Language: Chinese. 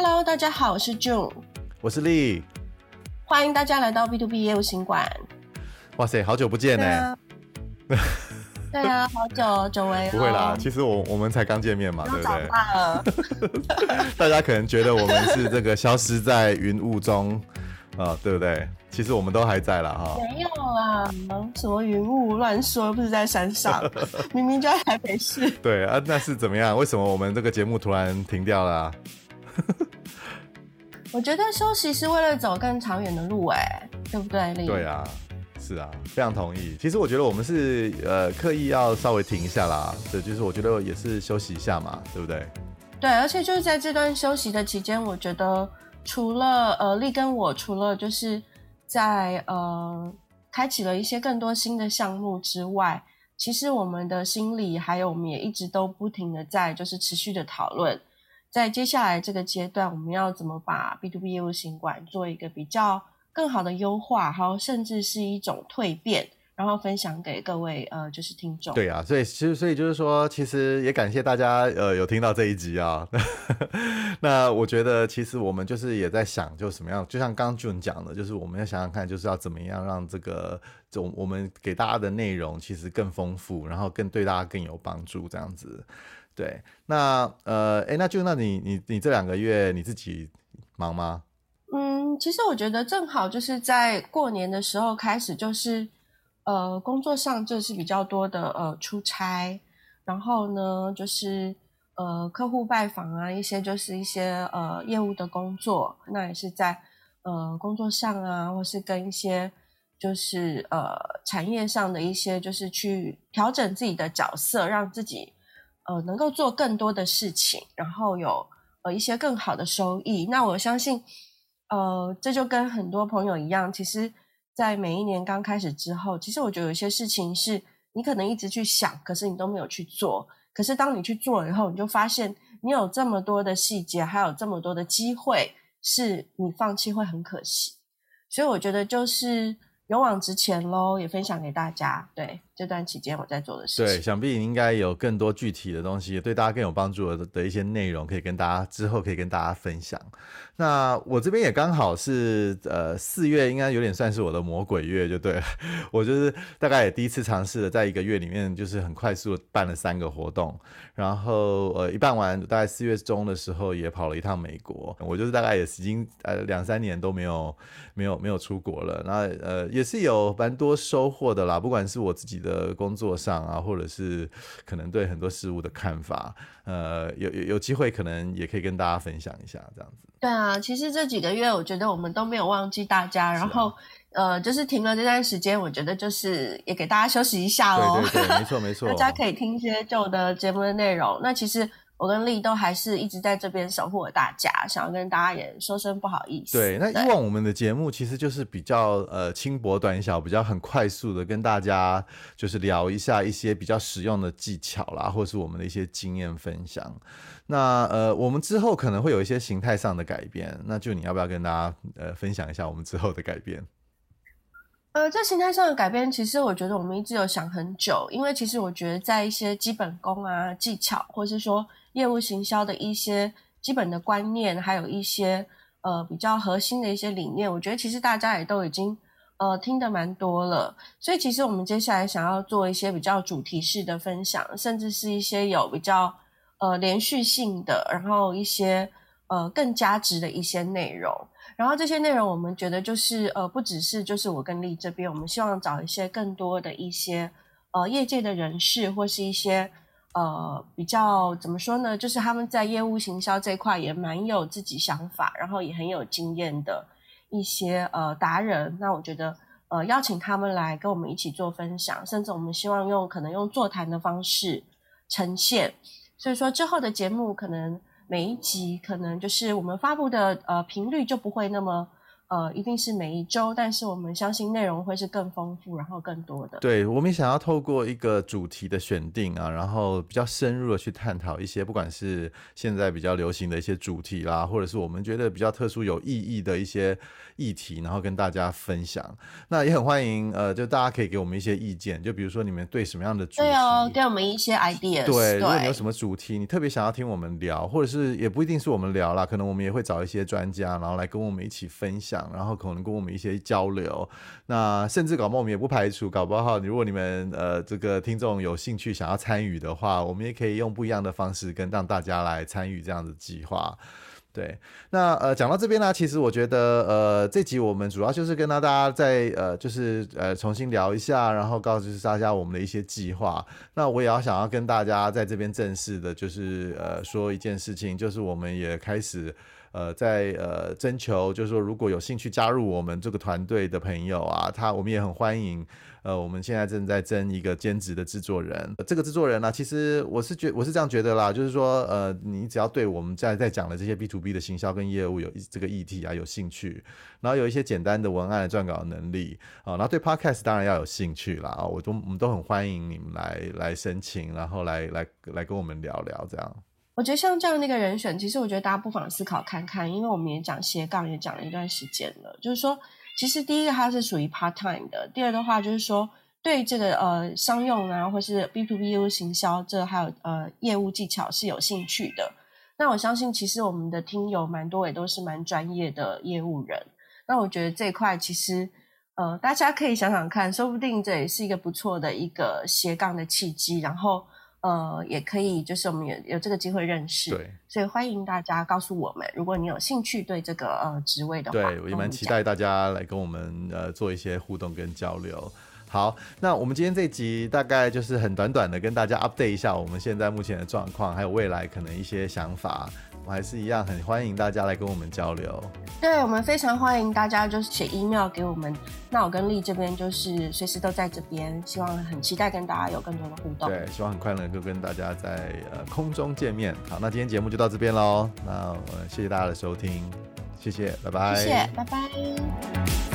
Hello，大家好，我是 June，我是丽，欢迎大家来到 B to B 业务行馆。哇塞，好久不见呢！对啊，好久久违。不会啦，其实我我们才刚见面嘛，对不对？大了。大家可能觉得我们是这个消失在云雾中啊，对不对？其实我们都还在了哈。没有啊，什么云雾乱说，不是在山上，明明就在台北市。对啊，那是怎么样？为什么我们这个节目突然停掉了啊？我觉得休息是为了走更长远的路，哎，对不对？对啊。是啊，非常同意。其实我觉得我们是呃刻意要稍微停一下啦，对，就是我觉得也是休息一下嘛，对不对？对，而且就是在这段休息的期间，我觉得除了呃丽跟我，除了就是在呃开启了一些更多新的项目之外，其实我们的心里还有我们也一直都不停的在就是持续的讨论，在接下来这个阶段，我们要怎么把 B to B 业务行管做一个比较。更好的优化，还有甚至是一种蜕变，然后分享给各位呃，就是听众。对啊，所以其实所以就是说，其实也感谢大家呃有听到这一集啊。那我觉得其实我们就是也在想，就什么样，就像刚刚 June 讲的，就是我们要想想看，就是要怎么样让这个总我们给大家的内容其实更丰富，然后更对大家更有帮助这样子。对，那呃，哎，那就那你你你这两个月你自己忙吗？嗯，其实我觉得正好就是在过年的时候开始，就是呃工作上就是比较多的呃出差，然后呢就是呃客户拜访啊，一些就是一些呃业务的工作，那也是在呃工作上啊，或是跟一些就是呃产业上的一些就是去调整自己的角色，让自己呃能够做更多的事情，然后有呃一些更好的收益。那我相信。呃，这就跟很多朋友一样，其实，在每一年刚开始之后，其实我觉得有些事情是你可能一直去想，可是你都没有去做。可是当你去做了以后，你就发现你有这么多的细节，还有这么多的机会，是你放弃会很可惜。所以我觉得就是。勇往直前喽，也分享给大家。对，这段期间我在做的事情，对，想必你应该有更多具体的东西，对大家更有帮助的的一些内容，可以跟大家之后可以跟大家分享。那我这边也刚好是呃四月，应该有点算是我的魔鬼月，就对了。我就是大概也第一次尝试了，在一个月里面，就是很快速的办了三个活动，然后呃一办完，大概四月中的时候也跑了一趟美国。我就是大概也已经呃两三年都没有没有没有出国了，那呃。也是有蛮多收获的啦，不管是我自己的工作上啊，或者是可能对很多事物的看法，呃，有有有机会可能也可以跟大家分享一下这样子。对啊，其实这几个月我觉得我们都没有忘记大家，然后、啊、呃，就是停了这段时间，我觉得就是也给大家休息一下喽。对对对，没错没 错，大家可以听一些旧的节目的内容。那其实。我跟丽都还是一直在这边守护着大家，想要跟大家也说声不好意思。对，那以往我们的节目其实就是比较呃轻薄短小，比较很快速的跟大家就是聊一下一些比较实用的技巧啦，或是我们的一些经验分享。那呃，我们之后可能会有一些形态上的改变，那就你要不要跟大家呃分享一下我们之后的改变？呃，在形态上的改变，其实我觉得我们一直有想很久，因为其实我觉得在一些基本功啊、技巧，或是说业务行销的一些基本的观念，还有一些呃比较核心的一些理念，我觉得其实大家也都已经呃听得蛮多了。所以其实我们接下来想要做一些比较主题式的分享，甚至是一些有比较呃连续性的，然后一些呃更加值的一些内容。然后这些内容，我们觉得就是呃，不只是就是我跟丽这边，我们希望找一些更多的一些呃业界的人士，或是一些呃比较怎么说呢，就是他们在业务行销这一块也蛮有自己想法，然后也很有经验的一些呃达人。那我觉得呃邀请他们来跟我们一起做分享，甚至我们希望用可能用座谈的方式呈现。所以说之后的节目可能。每一集可能就是我们发布的呃频率就不会那么呃，一定是每一周，但是我们相信内容会是更丰富，然后更多的。对，我们想要透过一个主题的选定啊，然后比较深入的去探讨一些，不管是现在比较流行的一些主题啦，或者是我们觉得比较特殊有意义的一些议题，然后跟大家分享。那也很欢迎，呃，就大家可以给我们一些意见，就比如说你们对什么样的主题，对哦，给我们一些 ideas。对，如果你有什么主题，你特别想要听我们聊，或者是也不一定是我们聊啦，可能我们也会找一些专家，然后来跟我们一起分享。然后可能跟我们一些交流，那甚至搞不好我们也不排除，搞不好如果你们呃这个听众有兴趣想要参与的话，我们也可以用不一样的方式跟让大家来参与这样的计划。对，那呃讲到这边呢，其实我觉得呃这集我们主要就是跟大家在呃就是呃重新聊一下，然后告诉大家我们的一些计划。那我也要想要跟大家在这边正式的，就是呃说一件事情，就是我们也开始。呃，在呃征求，就是说，如果有兴趣加入我们这个团队的朋友啊，他我们也很欢迎。呃，我们现在正在征一个兼职的制作人。这个制作人呢，其实我是觉我是这样觉得啦，就是说，呃，你只要对我们在在讲的这些 B to B 的行销跟业务有这个议题啊有兴趣，然后有一些简单的文案的撰稿能力啊，然后对 Podcast 当然要有兴趣啦啊，我都我们都很欢迎你们来来申请，然后来来来跟我们聊聊这样。我觉得像这样的一个人选，其实我觉得大家不妨思考看看，因为我们也讲斜杠，也讲了一段时间了。就是说，其实第一个它是属于 part time 的，第二的话就是说，对这个呃商用啊，或是 B to B 业务行销，这还有呃业务技巧是有兴趣的。那我相信，其实我们的听友蛮多，也都是蛮专业的业务人。那我觉得这一块其实呃大家可以想想看，说不定这也是一个不错的一个斜杠的契机。然后。呃，也可以，就是我们有有这个机会认识，对，所以欢迎大家告诉我们，如果你有兴趣对这个呃职位的话，对，我也蛮期待大家来跟我们呃做一些互动跟交流。好，那我们今天这集大概就是很短短的跟大家 update 一下我们现在目前的状况，还有未来可能一些想法。我还是一样很欢迎大家来跟我们交流。对，我们非常欢迎大家就是写 email 给我们。那我跟丽这边就是随时都在这边，希望很期待跟大家有更多的互动。对，希望很快能够跟大家在呃空中见面。好，那今天节目就到这边喽。那我谢谢大家的收听，谢谢，拜拜。谢谢，拜拜。